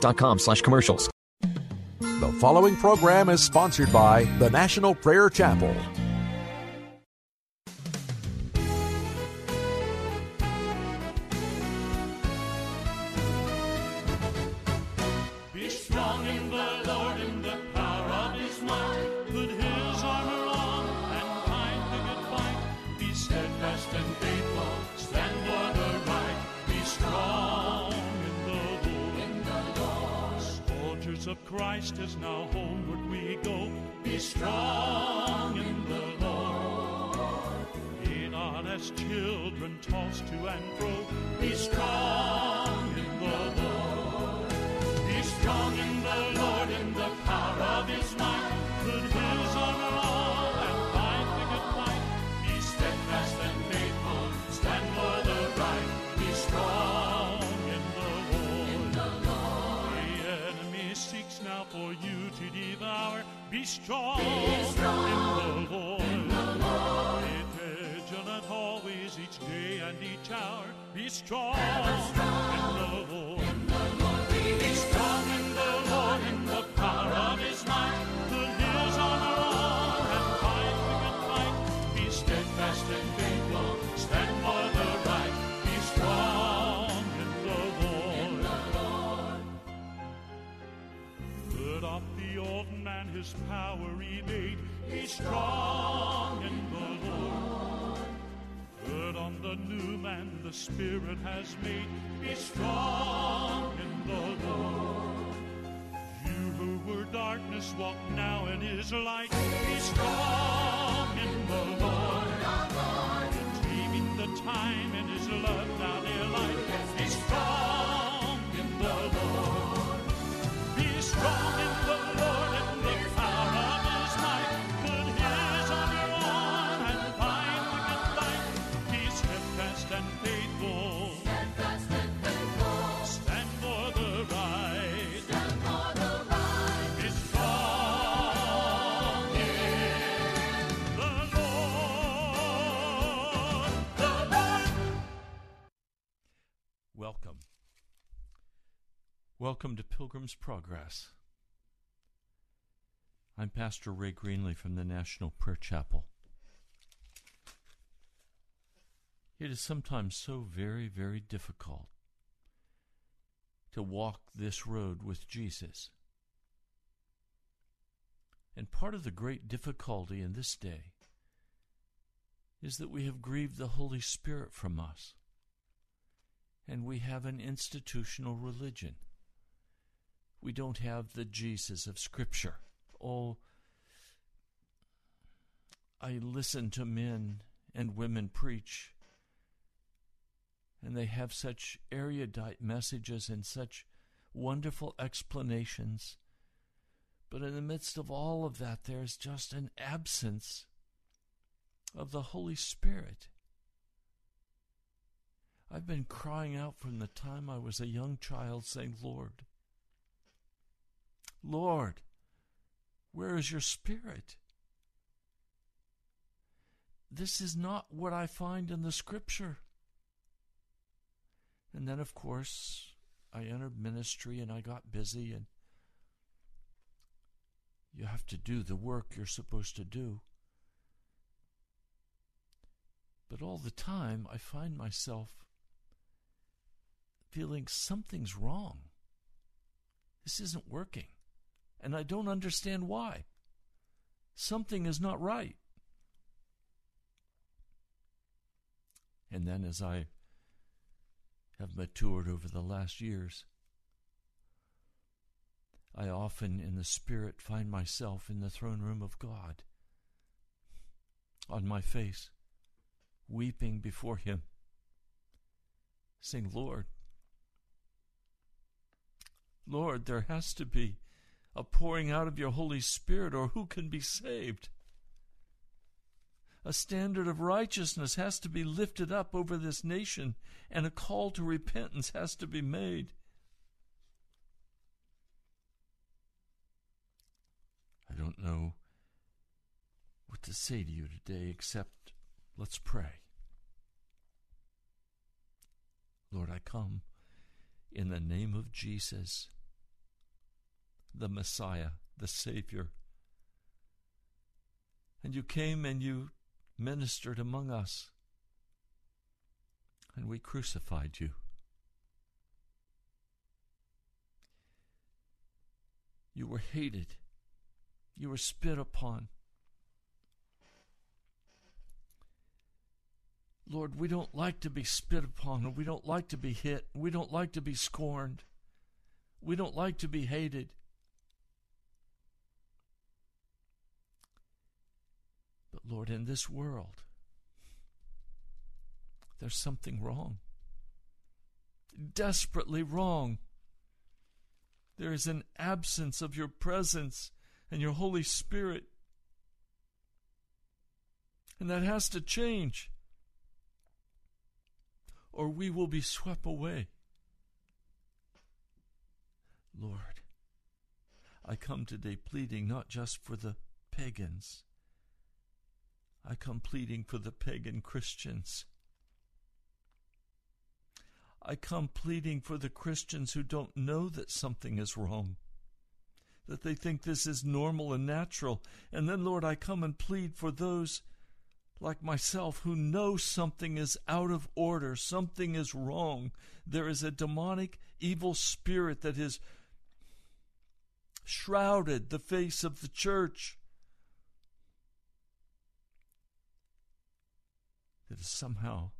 Com slash commercials. The following program is sponsored by the National Prayer Chapel. Christ as now homeward we go. Be strong in the Lord. Be not as children tossed to and fro. Be strong in the Lord. Be strong in the Lord in the power of his might. Devour. Be strong, in the Lord. Be vigilant always, each day and each hour. Be strong, in the Lord. Spirit has made. Be strong in the Lord. You who were darkness, walk now in his light. Be strong in the Lord. Redeeming the time in his love, Welcome to Pilgrim's Progress. I'm Pastor Ray Greenley from the National Prayer Chapel. It is sometimes so very, very difficult to walk this road with Jesus. And part of the great difficulty in this day is that we have grieved the Holy Spirit from us and we have an institutional religion. We don't have the Jesus of Scripture. Oh, I listen to men and women preach, and they have such erudite messages and such wonderful explanations. But in the midst of all of that, there's just an absence of the Holy Spirit. I've been crying out from the time I was a young child, saying, Lord, Lord, where is your Spirit? This is not what I find in the Scripture. And then, of course, I entered ministry and I got busy, and you have to do the work you're supposed to do. But all the time, I find myself feeling something's wrong. This isn't working. And I don't understand why. Something is not right. And then, as I have matured over the last years, I often, in the Spirit, find myself in the throne room of God, on my face, weeping before Him, saying, Lord, Lord, there has to be a pouring out of your Holy Spirit, or who can be saved? A standard of righteousness has to be lifted up over this nation, and a call to repentance has to be made. I don't know what to say to you today except let's pray. Lord, I come in the name of Jesus, the Messiah, the Savior. And you came and you ministered among us, and we crucified you. You were hated, you were spit upon. Lord, we don't like to be spit upon, we don't like to be hit, we don't like to be scorned, we don't like to be hated. Lord, in this world, there's something wrong. Desperately wrong. There is an absence of your presence and your Holy Spirit. And that has to change or we will be swept away. Lord, I come today pleading not just for the pagans, I come pleading for the pagan Christians. I come pleading for the Christians who don't know that something is wrong, that they think this is normal and natural. And then, Lord, I come and plead for those like myself who know something is out of order, something is wrong. There is a demonic, evil spirit that has shrouded the face of the church. That has somehow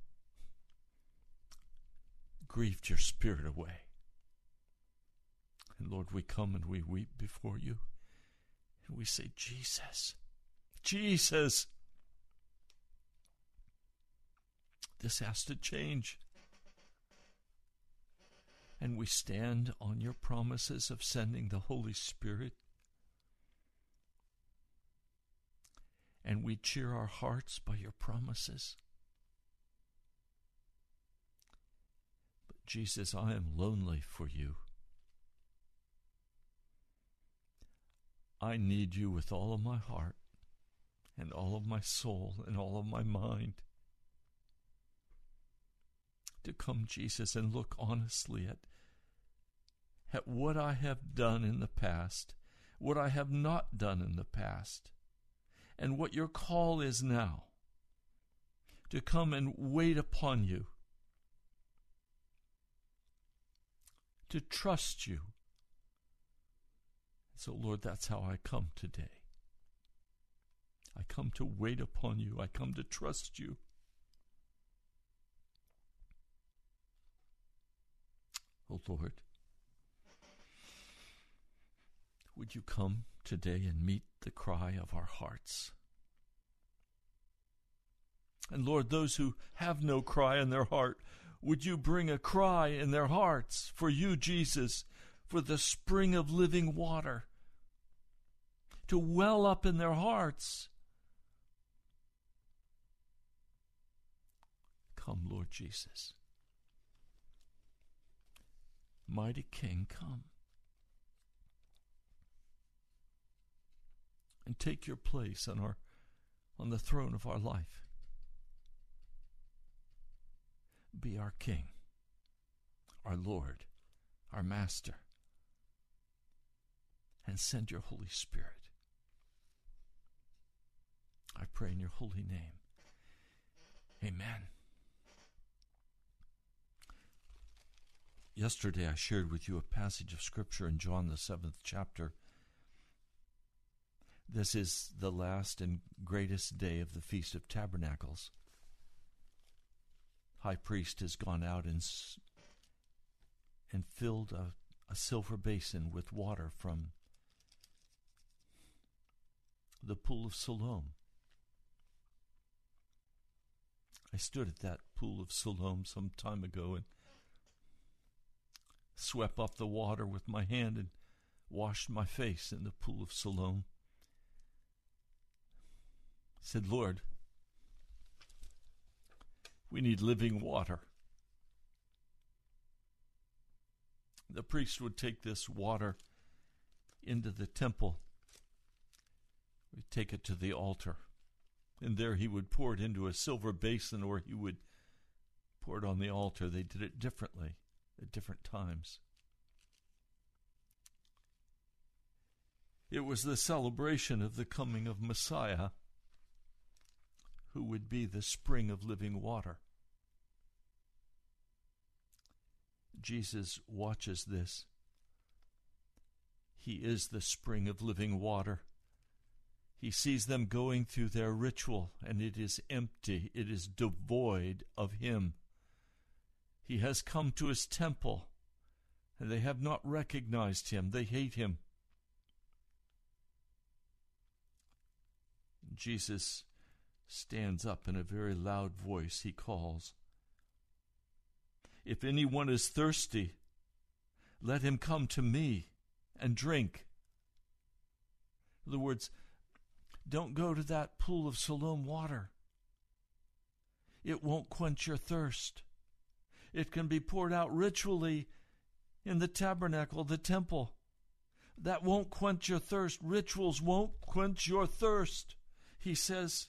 grieved your spirit away. And Lord, we come and we weep before you. And we say, Jesus, Jesus. This has to change. And we stand on your promises of sending the Holy Spirit. And we cheer our hearts by your promises. Jesus, I am lonely for you. I need you with all of my heart and all of my soul and all of my mind to come, Jesus, and look honestly at, at what I have done in the past, what I have not done in the past, and what your call is now to come and wait upon you, to trust you. So, Lord, that's how I come today. I come to wait upon you. I come to trust you. oh Lord. Would you come today and meet the cry of our hearts? And Lord, those who have no cry in their heart, would you bring a cry in their hearts for you, Jesus, for the spring of living water to well up in their hearts? Come, Lord Jesus. Mighty King, come. And take your place on our on the throne of our life. Be our King, our Lord, our Master, and send your Holy Spirit. I pray in your holy name. Amen. Yesterday, I shared with you a passage of Scripture in John, the seventh chapter. This is the last and greatest day of the Feast of Tabernacles. High priest has gone out and, and filled a, a silver basin with water from the pool of Siloam. I stood at that pool of Siloam some time ago and swept up the water with my hand and washed my face in the pool of Siloam. said, Lord, we need living water. The priest would take this water into the temple, would take it to the altar, and there he would pour it into a silver basin or he would pour it on the altar. They did it differently at different times. It was the celebration of the coming of Messiah, who would be the spring of living water. Jesus watches this. He is the spring of living water. He sees them going through their ritual, and it is empty, it is devoid of Him. He has come to His temple, and they have not recognized Him, they hate Him. Jesus stands up in a very loud voice. He calls, If anyone is thirsty, let him come to me and drink. In other words, don't go to that pool of Siloam water. It won't quench your thirst. It can be poured out ritually in the tabernacle, the temple. That won't quench your thirst. Rituals won't quench your thirst. He says,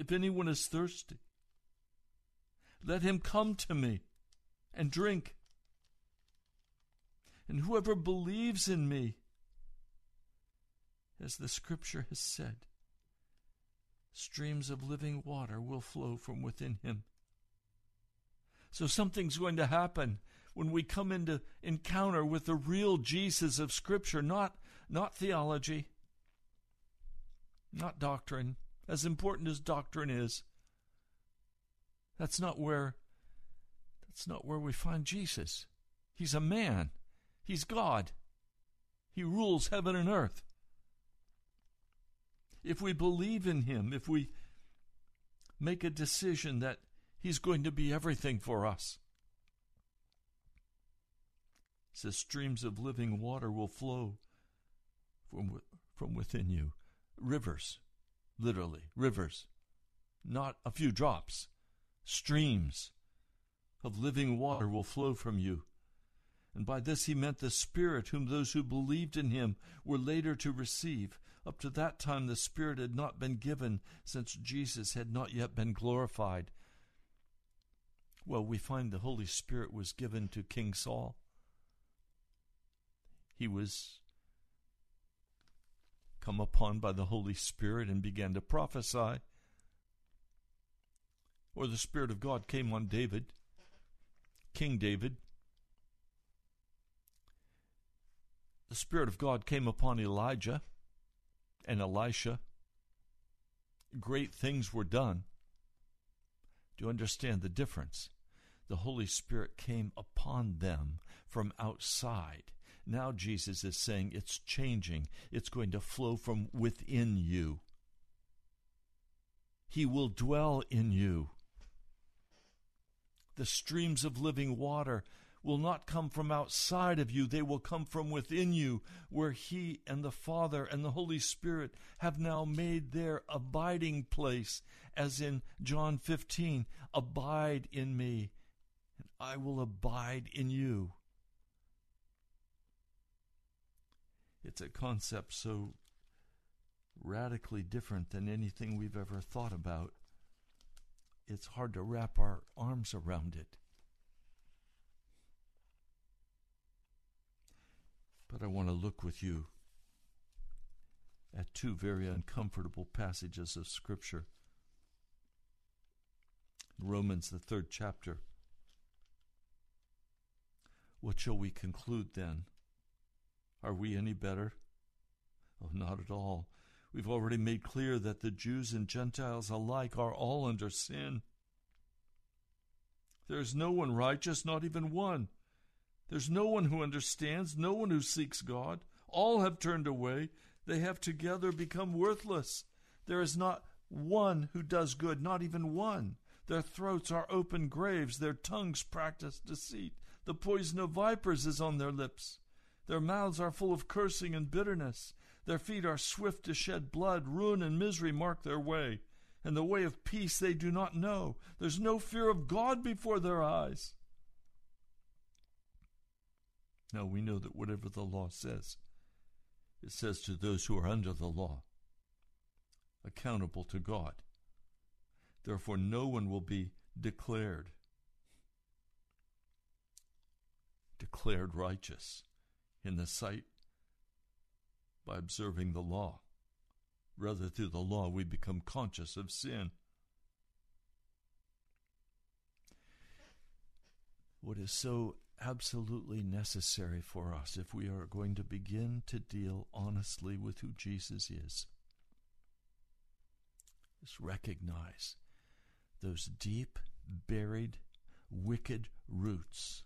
If anyone is thirsty, let him come to me and drink. And whoever believes in me, as the scripture has said, streams of living water will flow from within him. So something's going to happen when we come into encounter with the real Jesus of scripture, not not theology, not doctrine, as important as doctrine is. That's not where that's not where we find Jesus. He's a man. He's God. He rules heaven and earth. If we believe in him, if we make a decision that he's going to be everything for us, says streams of living water will flow from, from within you rivers, literally, rivers, not a few drops, streams of living water will flow from you. And by this he meant the Spirit, whom those who believed in him were later to receive. Up to that time, the Spirit had not been given, since Jesus had not yet been glorified. Well, we find the Holy Spirit was given to King Saul. He was come upon by the Holy Spirit and began to prophesy. Or the Spirit of God came on David, King David. The Spirit of God came upon Elijah and Elisha. Great things were done. Do you understand the difference? The Holy Spirit came upon them from outside now Jesus is saying it's changing, it's going to flow from within you. He will dwell in you. The streams of living water will not come from outside of you, they will come from within you, where He and the Father and the Holy Spirit have now made their abiding place, as in John 15 Abide in me, and I will abide in you. It's a concept so radically different than anything we've ever thought about. It's hard to wrap our arms around it. But I want to look with you at two very uncomfortable passages of Scripture. Romans, the third chapter. What shall we conclude then? Are we any better? Oh, not at all. We've already made clear that the Jews and Gentiles alike are all under sin. There's no one righteous, not even one. There's no one who understands, no one who seeks God. All have turned away. They have together become worthless. There is not one who does good, not even one. Their throats are open graves, their tongues practice deceit. The poison of vipers is on their lips. Their mouths are full of cursing and bitterness. Their feet are swift to shed blood. Ruin and misery mark their way. And the way of peace they do not know. There's no fear of God before their eyes. Now we know that whatever the law says, it says to those who are under the law, accountable to God. Therefore, no one will be declared declared righteous in the sight by observing the law. Rather, through the law, we become conscious of sin. What is so absolutely necessary for us if we are going to begin to deal honestly with who Jesus is is recognize those deep, buried, wicked roots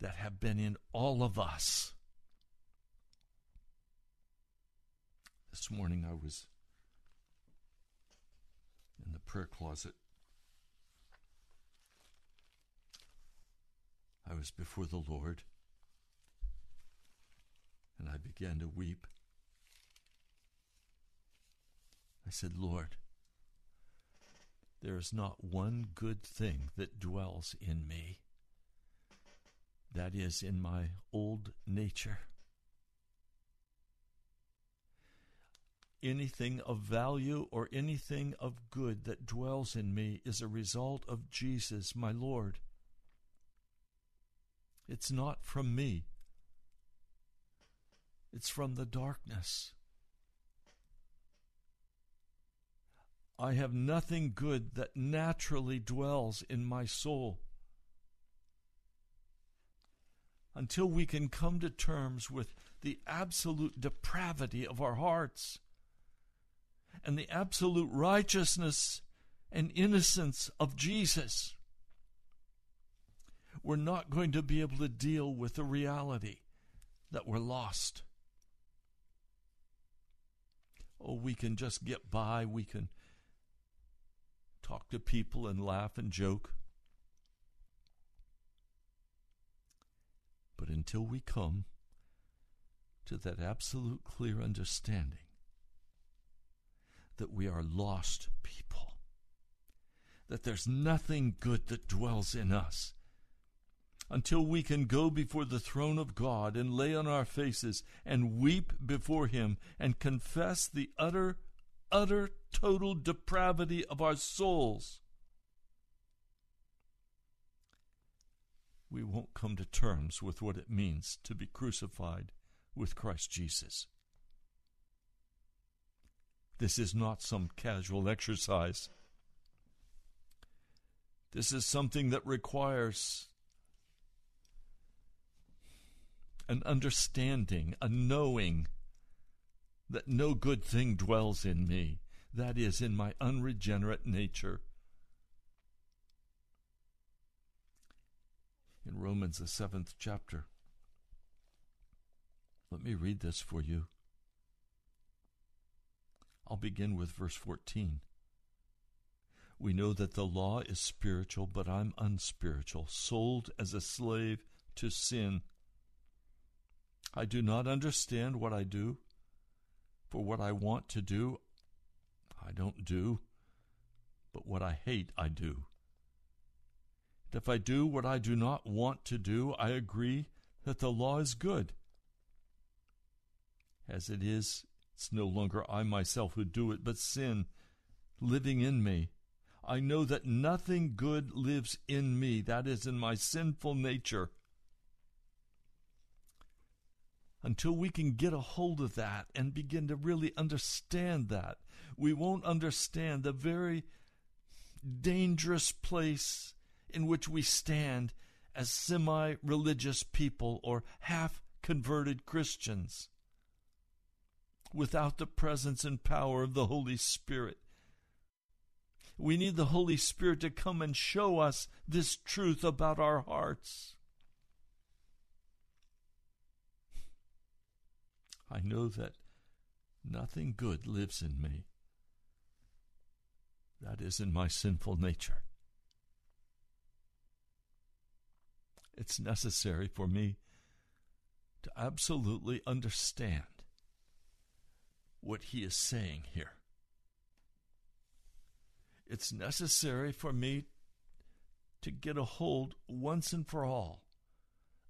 that have been in all of us. This morning I was in the prayer closet. I was before the Lord and I began to weep. I said, Lord, there is not one good thing that dwells in me. That is, in my old nature. Anything of value or anything of good that dwells in me is a result of Jesus, my Lord. It's not from me, it's from the darkness. I have nothing good that naturally dwells in my soul. Until we can come to terms with the absolute depravity of our hearts and the absolute righteousness and innocence of Jesus, we're not going to be able to deal with the reality that we're lost. Oh, we can just get by. We can talk to people and laugh and joke. But until we come to that absolute clear understanding that we are lost people, that there's nothing good that dwells in us, until we can go before the throne of God and lay on our faces and weep before Him and confess the utter utter total depravity of our souls, we won't come to terms with what it means to be crucified with Christ Jesus. This is not some casual exercise. This is something that requires an understanding, a knowing that no good thing dwells in me, that is, in my unregenerate nature. In Romans, the seventh chapter, let me read this for you. I'll begin with verse 14. We know that the law is spiritual, but I'm unspiritual, sold as a slave to sin. I do not understand what I do. For what I want to do, I don't do, but what I hate, I do. If I do what I do not want to do, I agree that the law is good. As it is, it's no longer I myself who do it, but sin living in me. I know that nothing good lives in me, that is, in my sinful nature until we can get a hold of that and begin to really understand that, we won't understand the very dangerous place in which we stand as semi religious people or half converted Christians without the presence and power of the Holy Spirit. We need the Holy Spirit to come and show us this truth about our hearts. I know that nothing good lives in me. That is in my sinful nature. It's necessary for me to absolutely understand what he is saying here. It's necessary for me to get a hold once and for all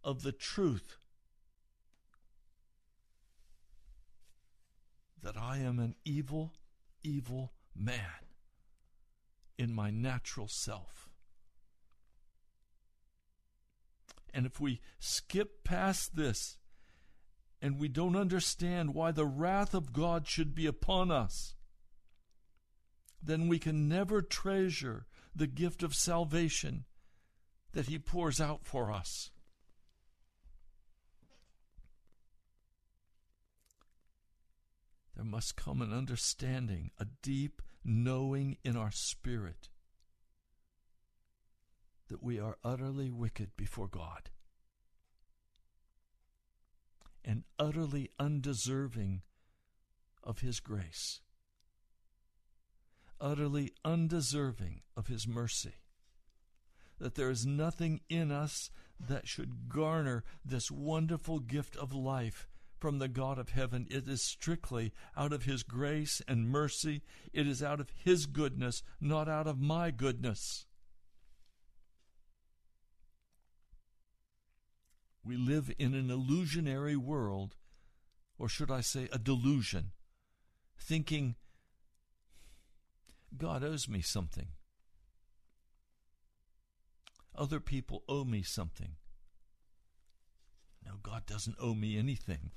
of the truth that I am an evil, evil man in my natural self. And if we skip past this and we don't understand why the wrath of God should be upon us, then we can never treasure the gift of salvation that He pours out for us. There must come an understanding, a deep knowing in our spirit that we are utterly wicked before God and utterly undeserving of His grace, utterly undeserving of His mercy. That there is nothing in us that should garner this wonderful gift of life from the God of heaven. It is strictly out of His grace and mercy. It is out of His goodness, not out of my goodness. We live in an illusionary world, or should I say, a delusion, thinking God owes me something. Other people owe me something. No, God doesn't owe me anything.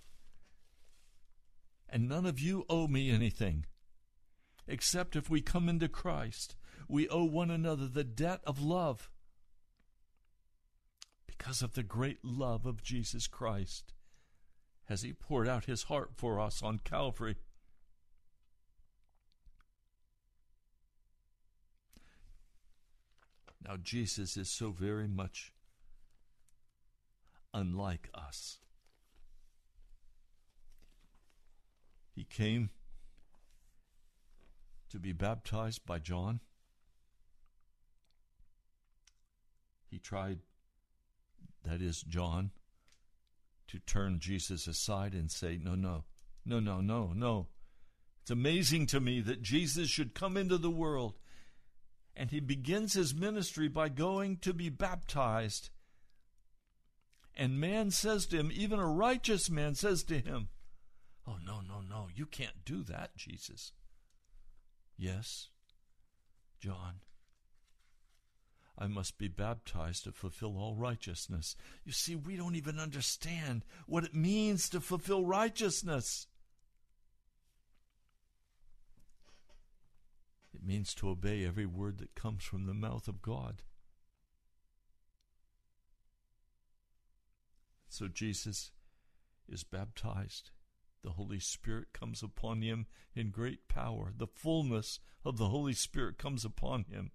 And none of you owe me anything. Except if we come into Christ, we owe one another the debt of love because of the great love of Jesus Christ as he poured out his heart for us on Calvary. Now, Jesus is so very much unlike us. He came to be baptized by John. He tried that is John, to turn Jesus aside and say, No, no, no, no, no, no. It's amazing to me that Jesus should come into the world and he begins his ministry by going to be baptized. And man says to him, even a righteous man says to him, Oh, no, no, no, you can't do that, Jesus. Yes, John, I must be baptized to fulfill all righteousness. You see, we don't even understand what it means to fulfill righteousness. It means to obey every word that comes from the mouth of God. So Jesus is baptized. The Holy Spirit comes upon him in great power. The fullness of the Holy Spirit comes upon him.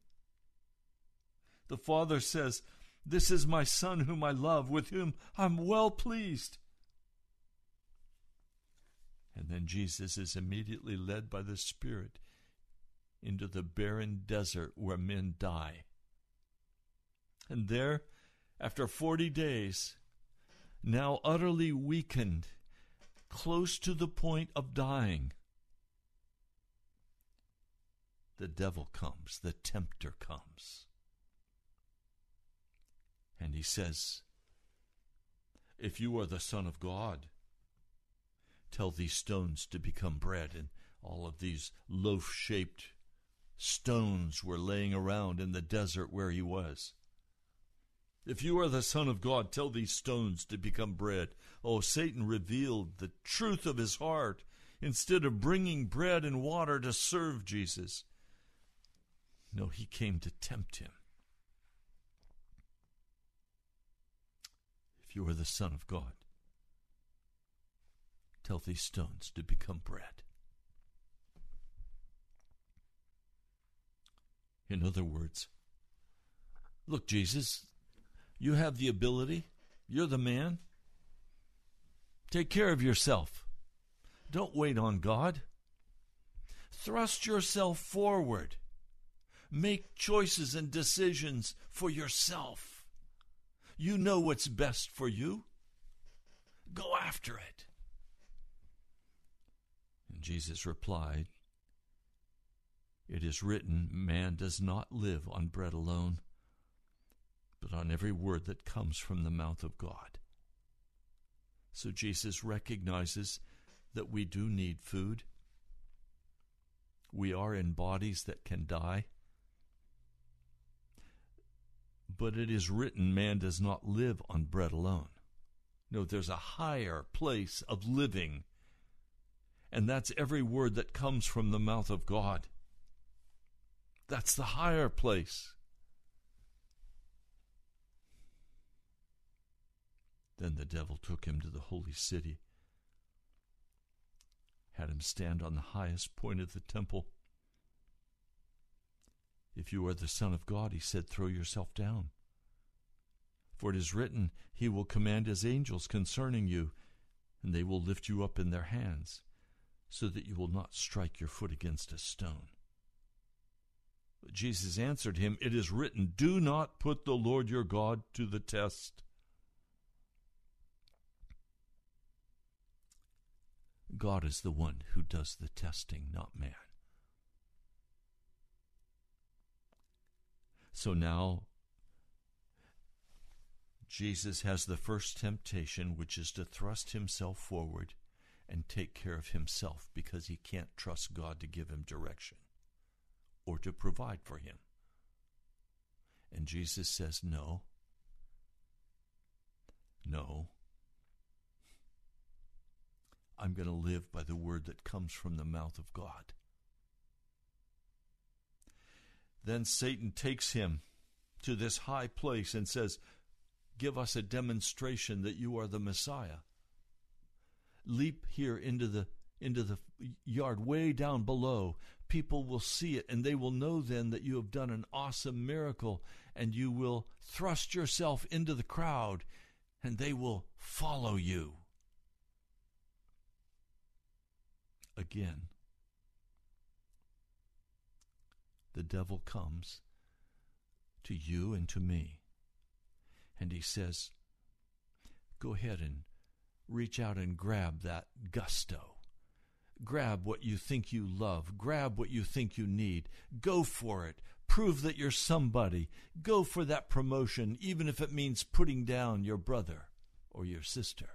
The Father says, This is my Son whom I love, with whom I'm well pleased. And then Jesus is immediately led by the Spirit into the barren desert where men die. And there, after 40 days, now utterly weakened, close to the point of dying, the devil comes, the tempter comes. And he says, If you are the Son of God, tell these stones to become bread. And all of these loaf shaped stones were laying around in the desert where he was. If you are the Son of God, tell these stones to become bread. Oh, Satan revealed the truth of his heart instead of bringing bread and water to serve Jesus. No, he came to tempt him. You are the Son of God. Tell these stones to become bread. In other words, look, Jesus, you have the ability, you're the man. Take care of yourself. Don't wait on God. Thrust yourself forward. Make choices and decisions for yourself. You know what's best for you. Go after it. And Jesus replied, It is written, Man does not live on bread alone, but on every word that comes from the mouth of God. So Jesus recognizes that we do need food. We are in bodies that can die. But it is written, man does not live on bread alone. No, there's a higher place of living. And that's every word that comes from the mouth of God. That's the higher place. Then the devil took him to the holy city, had him stand on the highest point of the temple. If you are the Son of God, he said, throw yourself down. For it is written, He will command His angels concerning you, and they will lift you up in their hands, so that you will not strike your foot against a stone. But Jesus answered him, It is written, Do not put the Lord your God to the test. God is the one who does the testing, not man. So now Jesus has the first temptation, which is to thrust himself forward and take care of himself because he can't trust God to give him direction or to provide for him. And Jesus says, No. No. I'm going to live by the word that comes from the mouth of God. Then Satan takes him to this high place and says, Give us a demonstration that you are the Messiah. Leap here into the into the yard way down below. People will see it and they will know then that you have done an awesome miracle and you will thrust yourself into the crowd and they will follow you. Again, the devil comes to you and to me and he says, Go ahead and reach out and grab that gusto. Grab what you think you love. Grab what you think you need. Go for it. Prove that you're somebody. Go for that promotion, even if it means putting down your brother or your sister.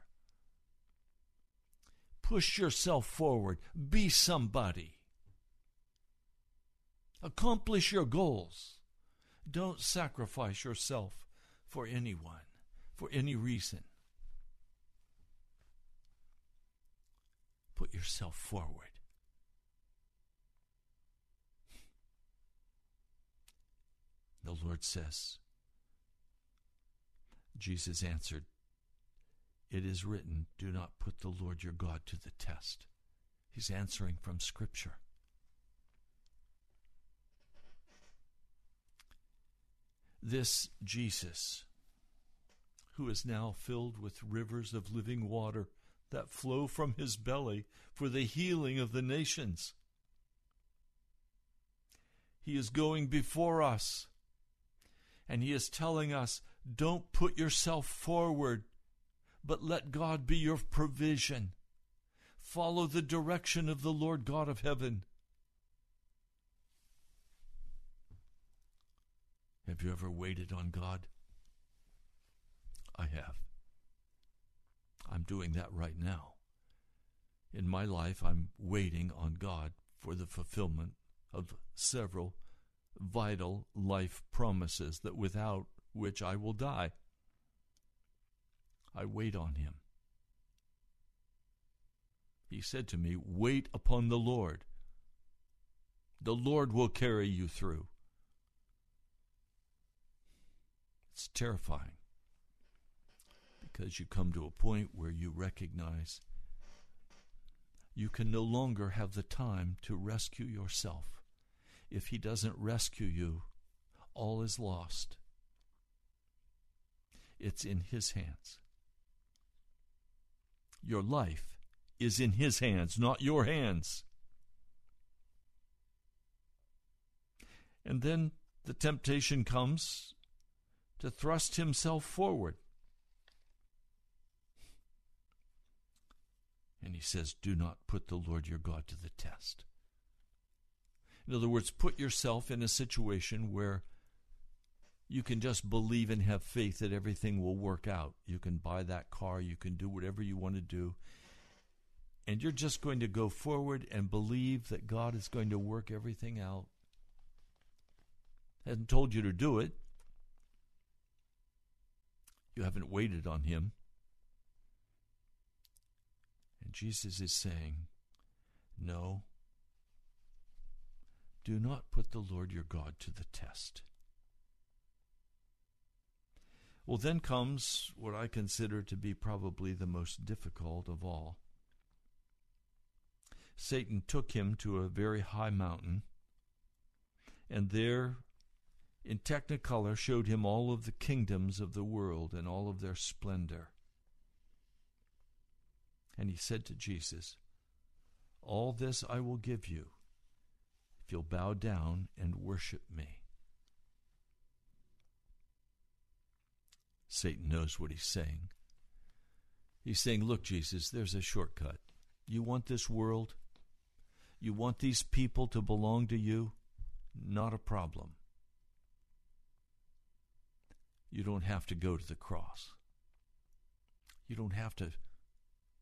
Push yourself forward. Be somebody. Accomplish your goals. Don't sacrifice yourself for anyone, for any reason. Put yourself forward. The Lord says, Jesus answered, It is written, Do not put the Lord your God to the test. He's answering from Scripture. This Jesus, who is now filled with rivers of living water that flow from his belly for the healing of the nations. He is going before us, and he is telling us don't put yourself forward, but let God be your provision. Follow the direction of the Lord God of heaven. Have you ever waited on God? I have. I'm doing that right now. In my life, I'm waiting on God for the fulfillment of several vital life promises that without which I will die. I wait on Him. He said to me, Wait upon the Lord. The Lord will carry you through. It's terrifying because you come to a point where you recognize you can no longer have the time to rescue yourself. If He doesn't rescue you, all is lost. It's in His hands. Your life is in His hands, not your hands. And then the temptation comes to thrust himself forward. And he says, Do not put the Lord your God to the test. In other words, put yourself in a situation where you can just believe and have faith that everything will work out. You can buy that car, you can do whatever you want to do. And you're just going to go forward and believe that God is going to work everything out. Hasn't told you to do it. You haven't waited on Him. And Jesus is saying, No, do not put the Lord your God to the test. Well, then comes what I consider to be probably the most difficult of all. Satan took him to a very high mountain, and there, in technicolor, showed him all of the kingdoms of the world and all of their splendor. And he said to Jesus, All this I will give you if you'll bow down and worship me. Satan knows what he's saying. He's saying, Look, Jesus, there's a shortcut. You want this world? You want these people to belong to you? Not a problem. You don't have to go to the cross. You don't have to,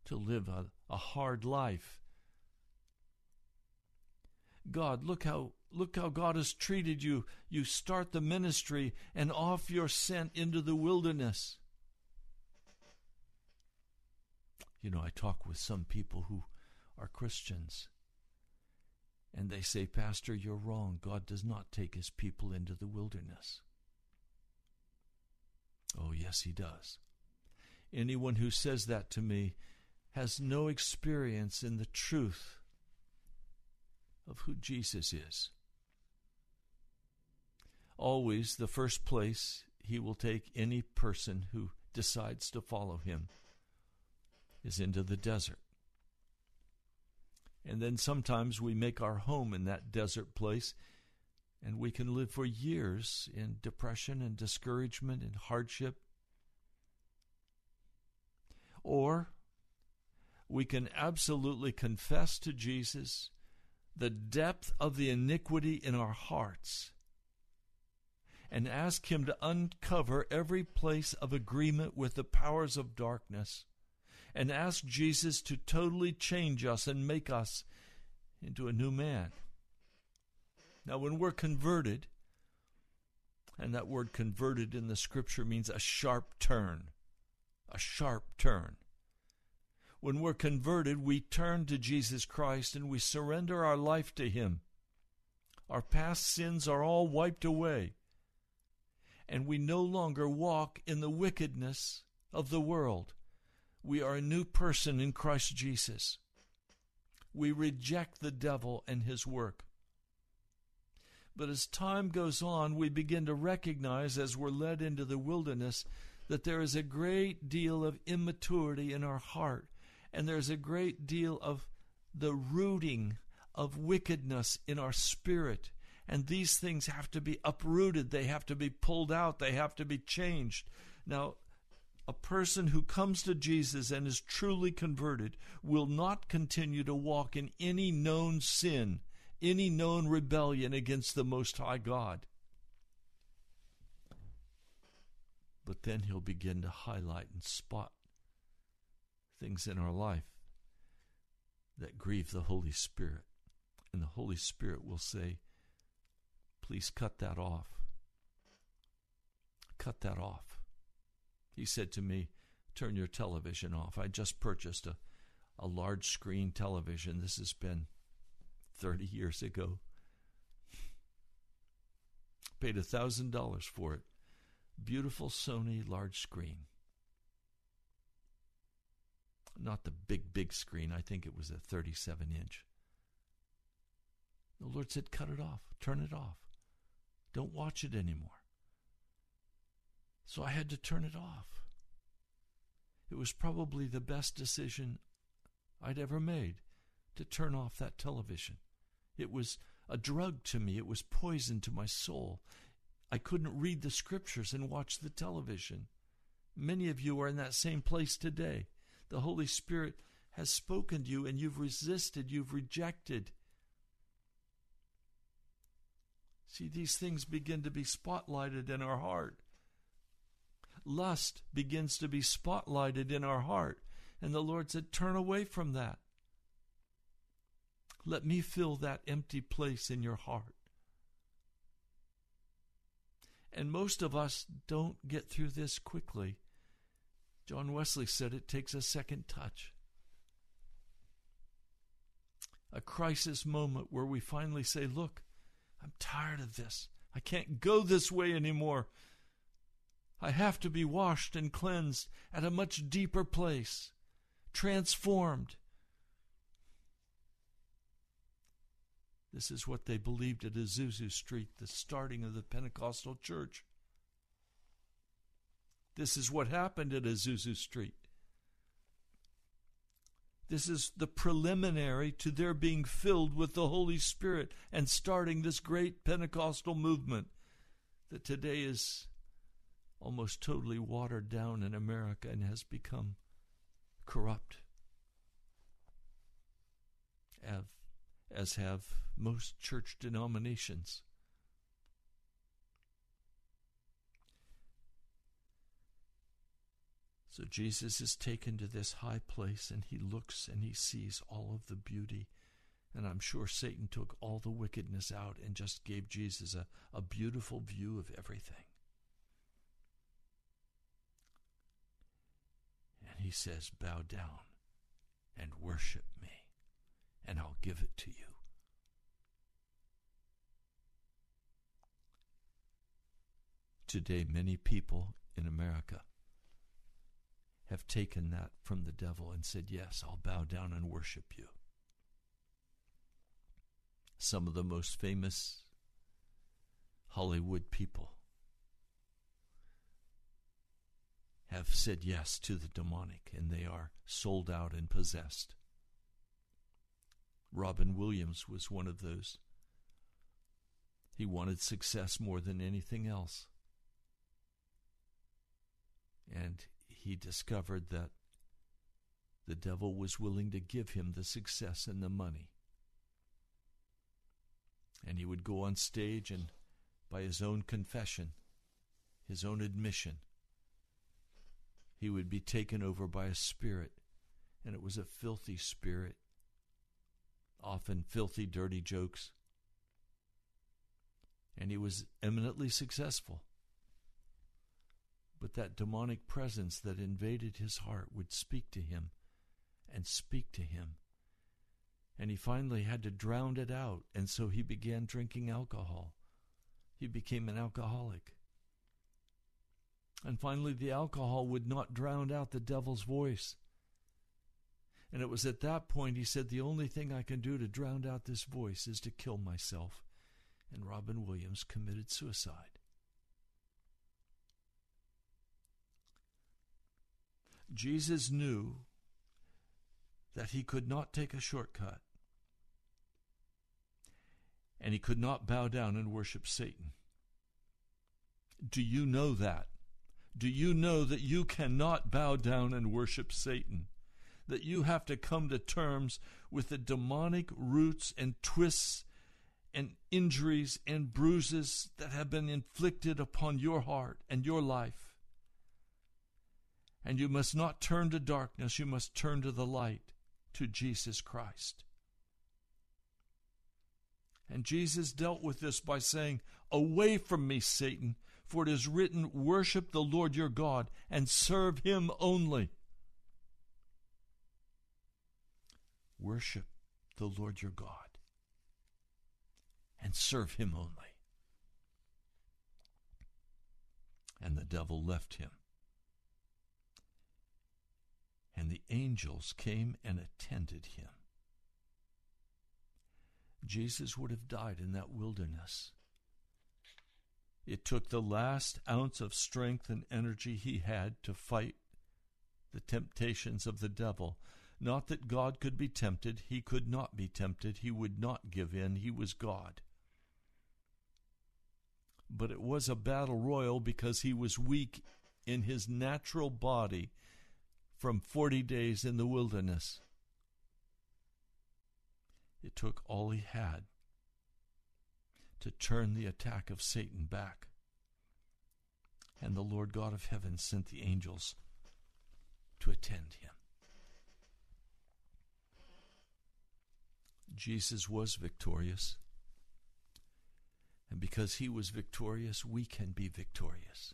to live a, a hard life. God, look how look how God has treated you. You start the ministry and off you're sent into the wilderness. You know, I talk with some people who are Christians. And they say, Pastor, you're wrong. God does not take his people into the wilderness. Oh, yes, he does. Anyone who says that to me has no experience in the truth of who Jesus is. Always, the first place he will take any person who decides to follow him is into the desert. And then sometimes we make our home in that desert place, and we can live for years in depression and discouragement and hardship. Or we can absolutely confess to Jesus the depth of the iniquity in our hearts and ask Him to uncover every place of agreement with the powers of darkness and ask Jesus to totally change us and make us into a new man. Now, when we're converted, and that word converted in the scripture means a sharp turn, a sharp turn. When we're converted, we turn to Jesus Christ and we surrender our life to Him. Our past sins are all wiped away, and we no longer walk in the wickedness of the world. We are a new person in Christ Jesus. We reject the devil and his work. But as time goes on, we begin to recognize as we're led into the wilderness that there is a great deal of immaturity in our heart and there's a great deal of the rooting of wickedness in our spirit. And these things have to be uprooted, they have to be pulled out, they have to be changed. Now, a person who comes to Jesus and is truly converted will not continue to walk in any known sin, any known rebellion against the Most High God. But then he'll begin to highlight and spot things in our life that grieve the Holy Spirit. And the Holy Spirit will say, Please cut that off. Cut that off. He said to me, Turn your television off. I just purchased a, a large screen television. This has been 30 years ago. Paid a $1,000 for it. Beautiful Sony large screen not the big, big screen. I think it was a 37 inch. The Lord said, Cut it off, turn it off. Don't watch it anymore. So I had to turn it off. It was probably the best decision I'd ever made to turn off that television. It was a drug to me. It was poison to my soul. I couldn't read the scriptures and watch the television. Many of you are in that same place today. The Holy Spirit has spoken to you and you've resisted, you've rejected. See, these things begin to be spotlighted in our heart. Lust begins to be spotlighted in our heart. And the Lord said, Turn away from that. Let me fill that empty place in your heart. And most of us don't get through this quickly. John Wesley said it takes a second touch. A crisis moment where we finally say, Look, I'm tired of this. I can't go this way anymore. I have to be washed and cleansed at a much deeper place, transformed. This is what they believed at Azusa Street, the starting of the Pentecostal church. This is what happened at Azusa Street. This is the preliminary to their being filled with the Holy Spirit and starting this great Pentecostal movement that today is almost totally watered down in America and has become corrupt, as have most church denominations. So Jesus is taken to this high place and he looks and he sees all of the beauty. And I'm sure Satan took all the wickedness out and just gave Jesus a, a beautiful view of everything. And he says, Bow down and worship me, and I'll give it to you. Today, many people in America have taken that from the devil and said, Yes, I'll bow down and worship you. Some of the most famous Hollywood people have said yes to the demonic and they are sold out and possessed. Robin Williams was one of those. He wanted success more than anything else. And he discovered that the devil was willing to give him the success and the money. And he would go on stage and, by his own confession, his own admission, he would be taken over by a spirit, and it was a filthy spirit, often filthy, dirty jokes. And he was eminently successful. But that demonic presence that invaded his heart would speak to him and speak to him. And he finally had to drown it out, and so he began drinking alcohol. He became an alcoholic. And finally, the alcohol would not drown out the devil's voice. And it was at that point he said, The only thing I can do to drown out this voice is to kill myself. And Robin Williams committed suicide. Jesus knew that he could not take a shortcut. And he could not bow down and worship Satan. Do you know that? Do you know that you cannot bow down and worship Satan? That you have to come to terms with the demonic roots and twists and injuries and bruises that have been inflicted upon your heart and your life. And you must not turn to darkness, you must turn to the light, to Jesus Christ. And Jesus dealt with this by saying, Away from me, Satan, for it is written, Worship the Lord your God and serve him only. Worship the Lord your God and serve him only. And the devil left him. And the angels came and attended him. Jesus would have died in that wilderness it took the last ounce of strength and energy he had to fight the temptations of the devil. Not that God could be tempted. He could not be tempted. He would not give in. He was God. But it was a battle royal because he was weak in his natural body from 40 days in the wilderness. It took all he had to turn the attack of Satan back. And the Lord God of heaven sent the angels to attend him. Jesus was victorious. And because he was victorious, we can be victorious.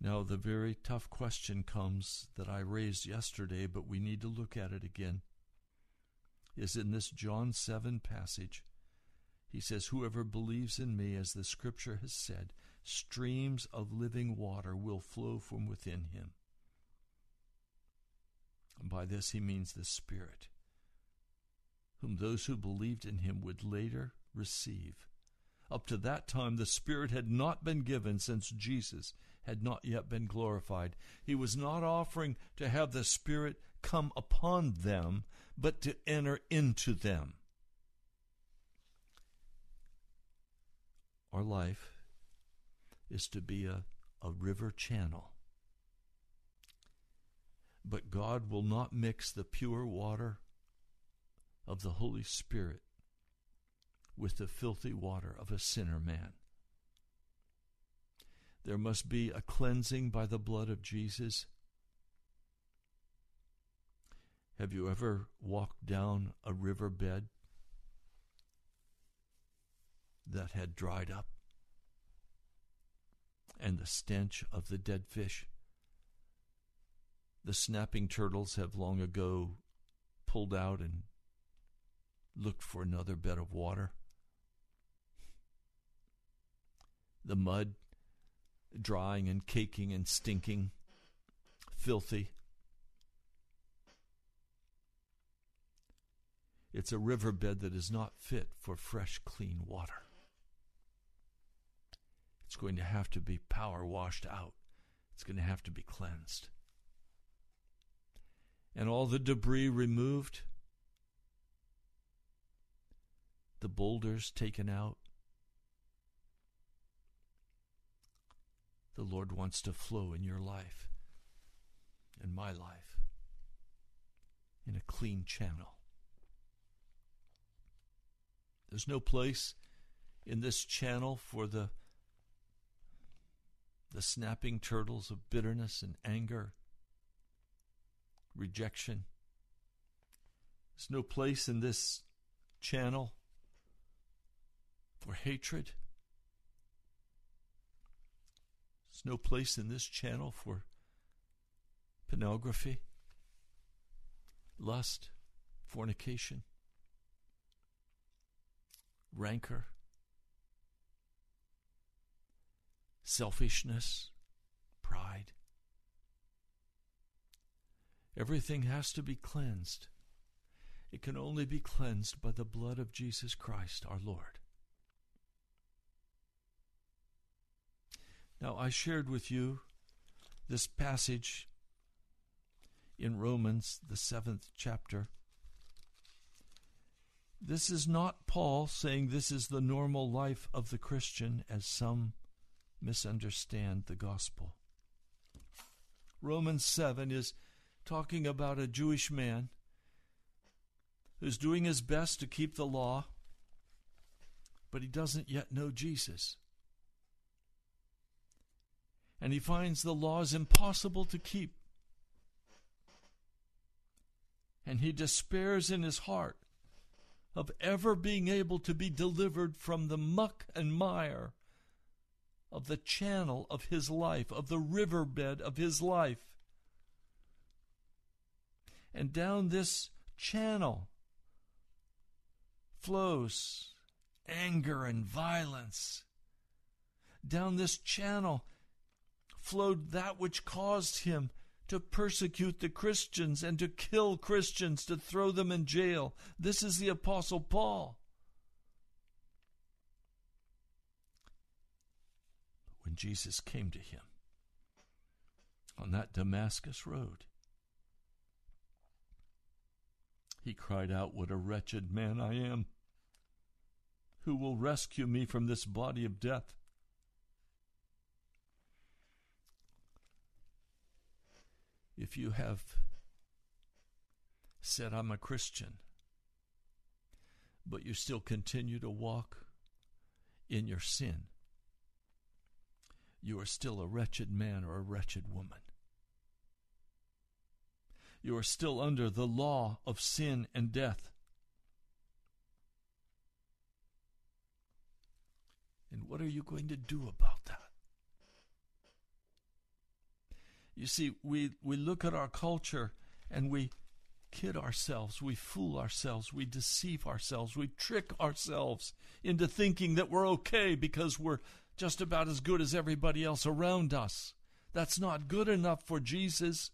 Now, the very tough question comes that I raised yesterday, but we need to look at it again. Is in this John 7 passage. He says, Whoever believes in me, as the scripture has said, streams of living water will flow from within him. By this he means the Spirit, whom those who believed in him would later receive. Up to that time, the Spirit had not been given since Jesus had not yet been glorified. He was not offering to have the Spirit come upon them, but to enter into them. Our life is to be a, a river channel. But God will not mix the pure water of the Holy Spirit with the filthy water of a sinner man. There must be a cleansing by the blood of Jesus. Have you ever walked down a riverbed that had dried up? And the stench of the dead fish? The snapping turtles have long ago pulled out and looked for another bed of water. The mud drying and caking and stinking, filthy. It's a riverbed that is not fit for fresh, clean water. It's going to have to be power washed out. It's going to have to be cleansed. And all the debris removed, the boulders taken out, the Lord wants to flow in your life, in my life, in a clean channel. There's no place in this channel for the the snapping turtles of bitterness and anger, rejection. There's no place in this channel for hatred. There's no place in this channel for pornography, lust, fornication, rancor, selfishness, pride. Everything has to be cleansed. It can only be cleansed by the blood of Jesus Christ our Lord. Now, I shared with you this passage in Romans, the seventh chapter. This is not Paul saying this is the normal life of the Christian, as some misunderstand the gospel. Romans 7 is talking about a Jewish man who's doing his best to keep the law, but he doesn't yet know Jesus and he finds the laws impossible to keep. And he despairs in his heart of ever being able to be delivered from the muck and mire of the channel of his life, of the riverbed of his life. And down this channel flows anger and violence. Down this channel flowed that which caused him to persecute the Christians and to kill Christians, to throw them in jail. This is the Apostle Paul. When Jesus came to him, on that Damascus road. He cried out, What a wretched man I am! Who will rescue me from this body of death? If you have said, I'm a Christian, but you still continue to walk in your sin, you are still a wretched man or a wretched woman. You are still under the law of sin and death. And what are you going to do about that? You see, we, we look at our culture and we kid ourselves, we fool ourselves, we deceive ourselves, we trick ourselves into thinking that we're okay because we're just about as good as everybody else around us. That's not good enough for Jesus.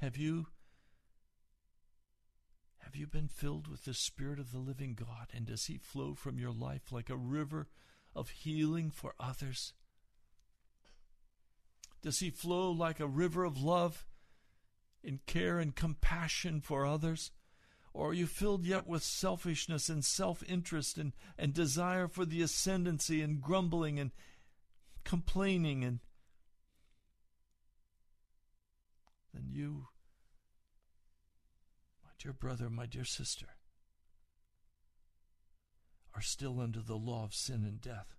Have you have you been filled with the spirit of the living God and does he flow from your life like a river of healing for others? Does he flow like a river of love in care and compassion for others? Or are you filled yet with selfishness and self interest and, and desire for the ascendancy and grumbling and complaining and then you, my dear brother, my dear sister, are still under the law of sin and death.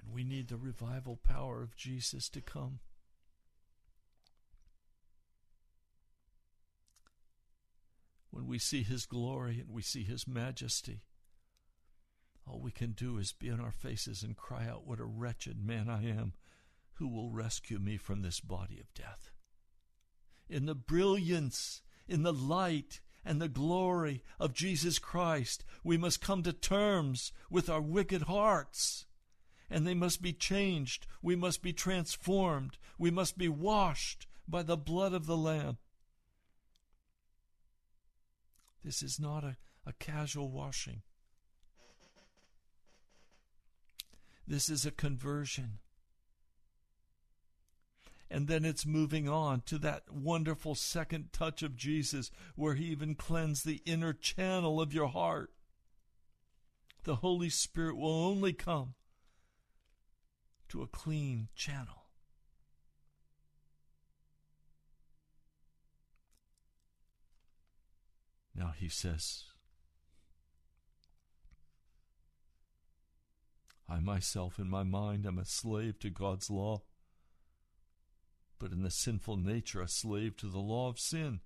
And we need the revival power of Jesus to come. When we see His glory and we see His majesty, all we can do is be on our faces and cry out, What a wretched man I am! Who will rescue me from this body of death? In the brilliance, in the light, and the glory of Jesus Christ, we must come to terms with our wicked hearts. And they must be changed. We must be transformed. We must be washed by the blood of the Lamb. This is not a, a casual washing. This is a conversion. And then it's moving on to that wonderful second touch of Jesus where he even cleansed the inner channel of your heart. The Holy Spirit will only come to a clean channel. Now he says, I myself, in my mind, am a slave to God's law, but in the sinful nature, a slave to the law of sin.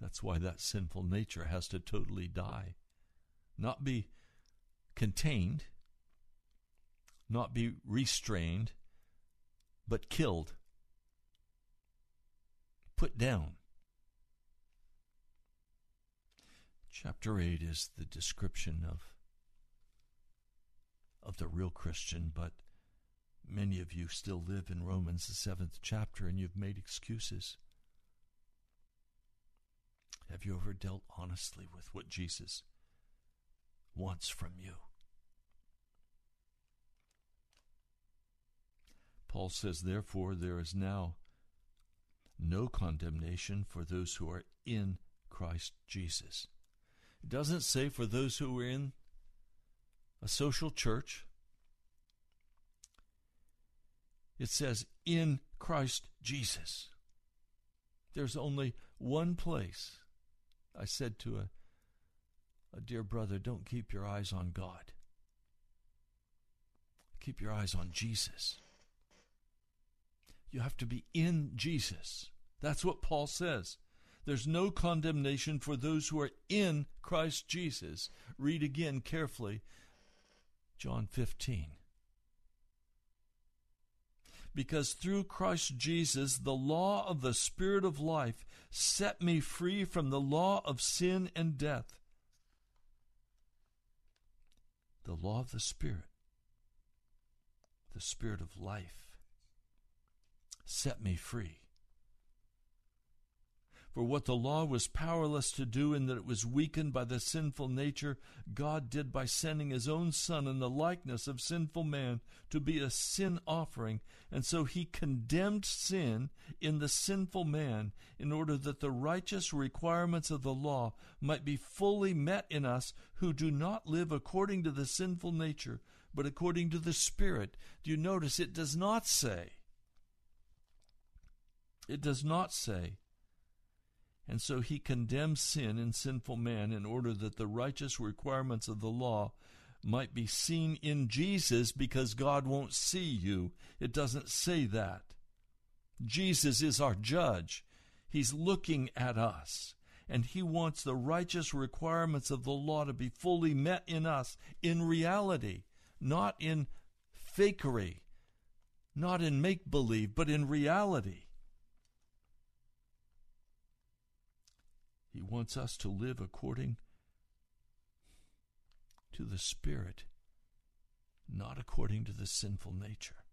That's why that sinful nature has to totally die, not be contained, not be restrained, but killed, put down. Chapter 8 is the description of of the real Christian, but many of you still live in Romans the seventh chapter and you've made excuses. Have you ever dealt honestly with what Jesus wants from you? Paul says, Therefore, there is now no condemnation for those who are in Christ Jesus. It doesn't say for those who are in a social church. It says, in Christ Jesus. There's only one place. I said to a, a dear brother, don't keep your eyes on God. Keep your eyes on Jesus. You have to be in Jesus. That's what Paul says. There's no condemnation for those who are in Christ Jesus. Read again carefully John 15. Because through Christ Jesus, the law of the Spirit of life set me free from the law of sin and death. The law of the Spirit, the Spirit of life, set me free. For what the law was powerless to do, in that it was weakened by the sinful nature, God did by sending his own Son in the likeness of sinful man to be a sin offering. And so he condemned sin in the sinful man in order that the righteous requirements of the law might be fully met in us who do not live according to the sinful nature, but according to the Spirit. Do you notice it does not say? It does not say and so he condemns sin in sinful man in order that the righteous requirements of the law might be seen in Jesus because God won't see you. It doesn't say that. Jesus is our judge. He's looking at us. And he wants the righteous requirements of the law to be fully met in us in reality, not in fakery, not in make believe, but in reality. He wants us to live according to the Spirit, not according to the sinful nature.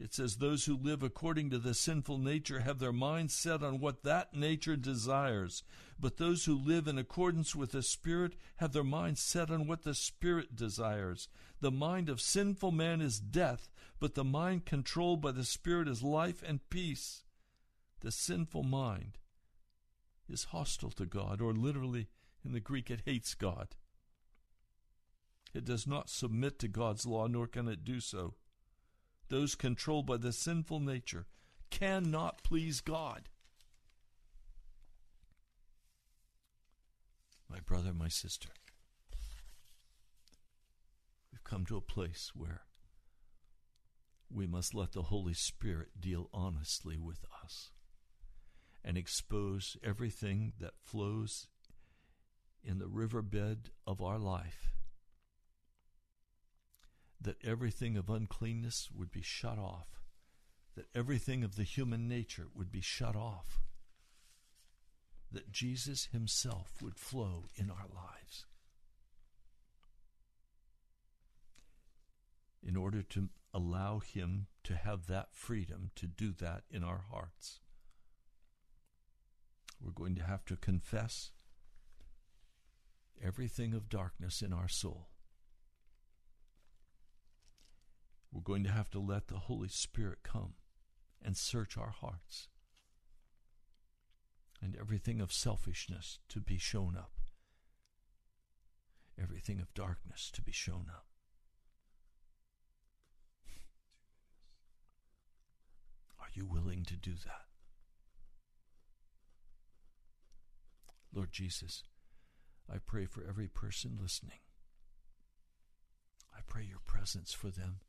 It says, Those who live according to the sinful nature have their minds set on what that nature desires. But those who live in accordance with the Spirit have their minds set on what the Spirit desires. The mind of sinful man is death, but the mind controlled by the Spirit is life and peace. The sinful mind is hostile to God, or literally in the Greek, it hates God. It does not submit to God's law, nor can it do so. Those controlled by the sinful nature cannot please God. My brother, my sister, we've come to a place where we must let the Holy Spirit deal honestly with us and expose everything that flows in the riverbed of our life. That everything of uncleanness would be shut off, that everything of the human nature would be shut off, that Jesus Himself would flow in our lives. In order to allow Him to have that freedom to do that in our hearts. We're going to have to confess everything of darkness in our soul. We're going to have to let the Holy Spirit come and search our hearts. And everything of selfishness to be shown up. Everything of darkness to be shown up. Are you willing to do that? Lord Jesus, I pray for every person listening. I pray your presence for them.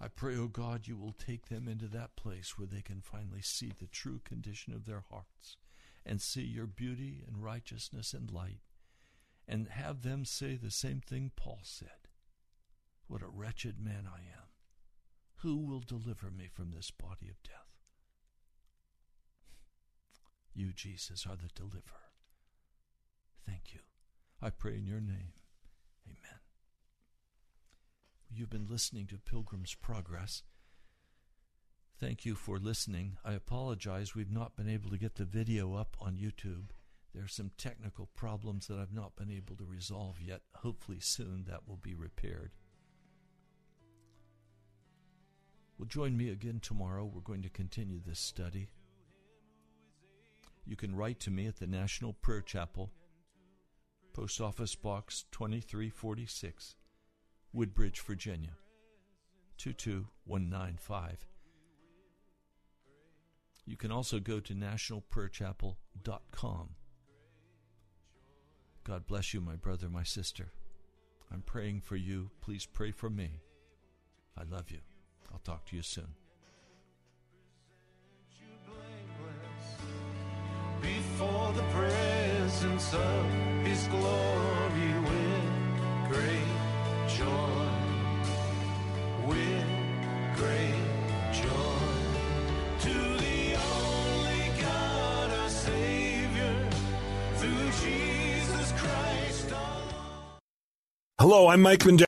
I pray, O oh God, you will take them into that place where they can finally see the true condition of their hearts and see your beauty and righteousness and light and have them say the same thing Paul said What a wretched man I am. Who will deliver me from this body of death? You, Jesus, are the deliverer. Thank you. I pray in your name. Amen. You've been listening to Pilgrim's Progress. Thank you for listening. I apologize we've not been able to get the video up on YouTube. There are some technical problems that I've not been able to resolve yet. Hopefully, soon that will be repaired. Well, join me again tomorrow. We're going to continue this study you can write to me at the National Prayer Chapel, Post Office Box 2346, Woodbridge, Virginia 22195. You can also go to nationalprayerchapel.com. God bless you, my brother, my sister. I'm praying for you. Please pray for me. I love you. I'll talk to you soon. Before the presence of his glory with great joy, with great joy. To the only God, our Savior, through Jesus Christ. Hello, I'm Mike Lindell.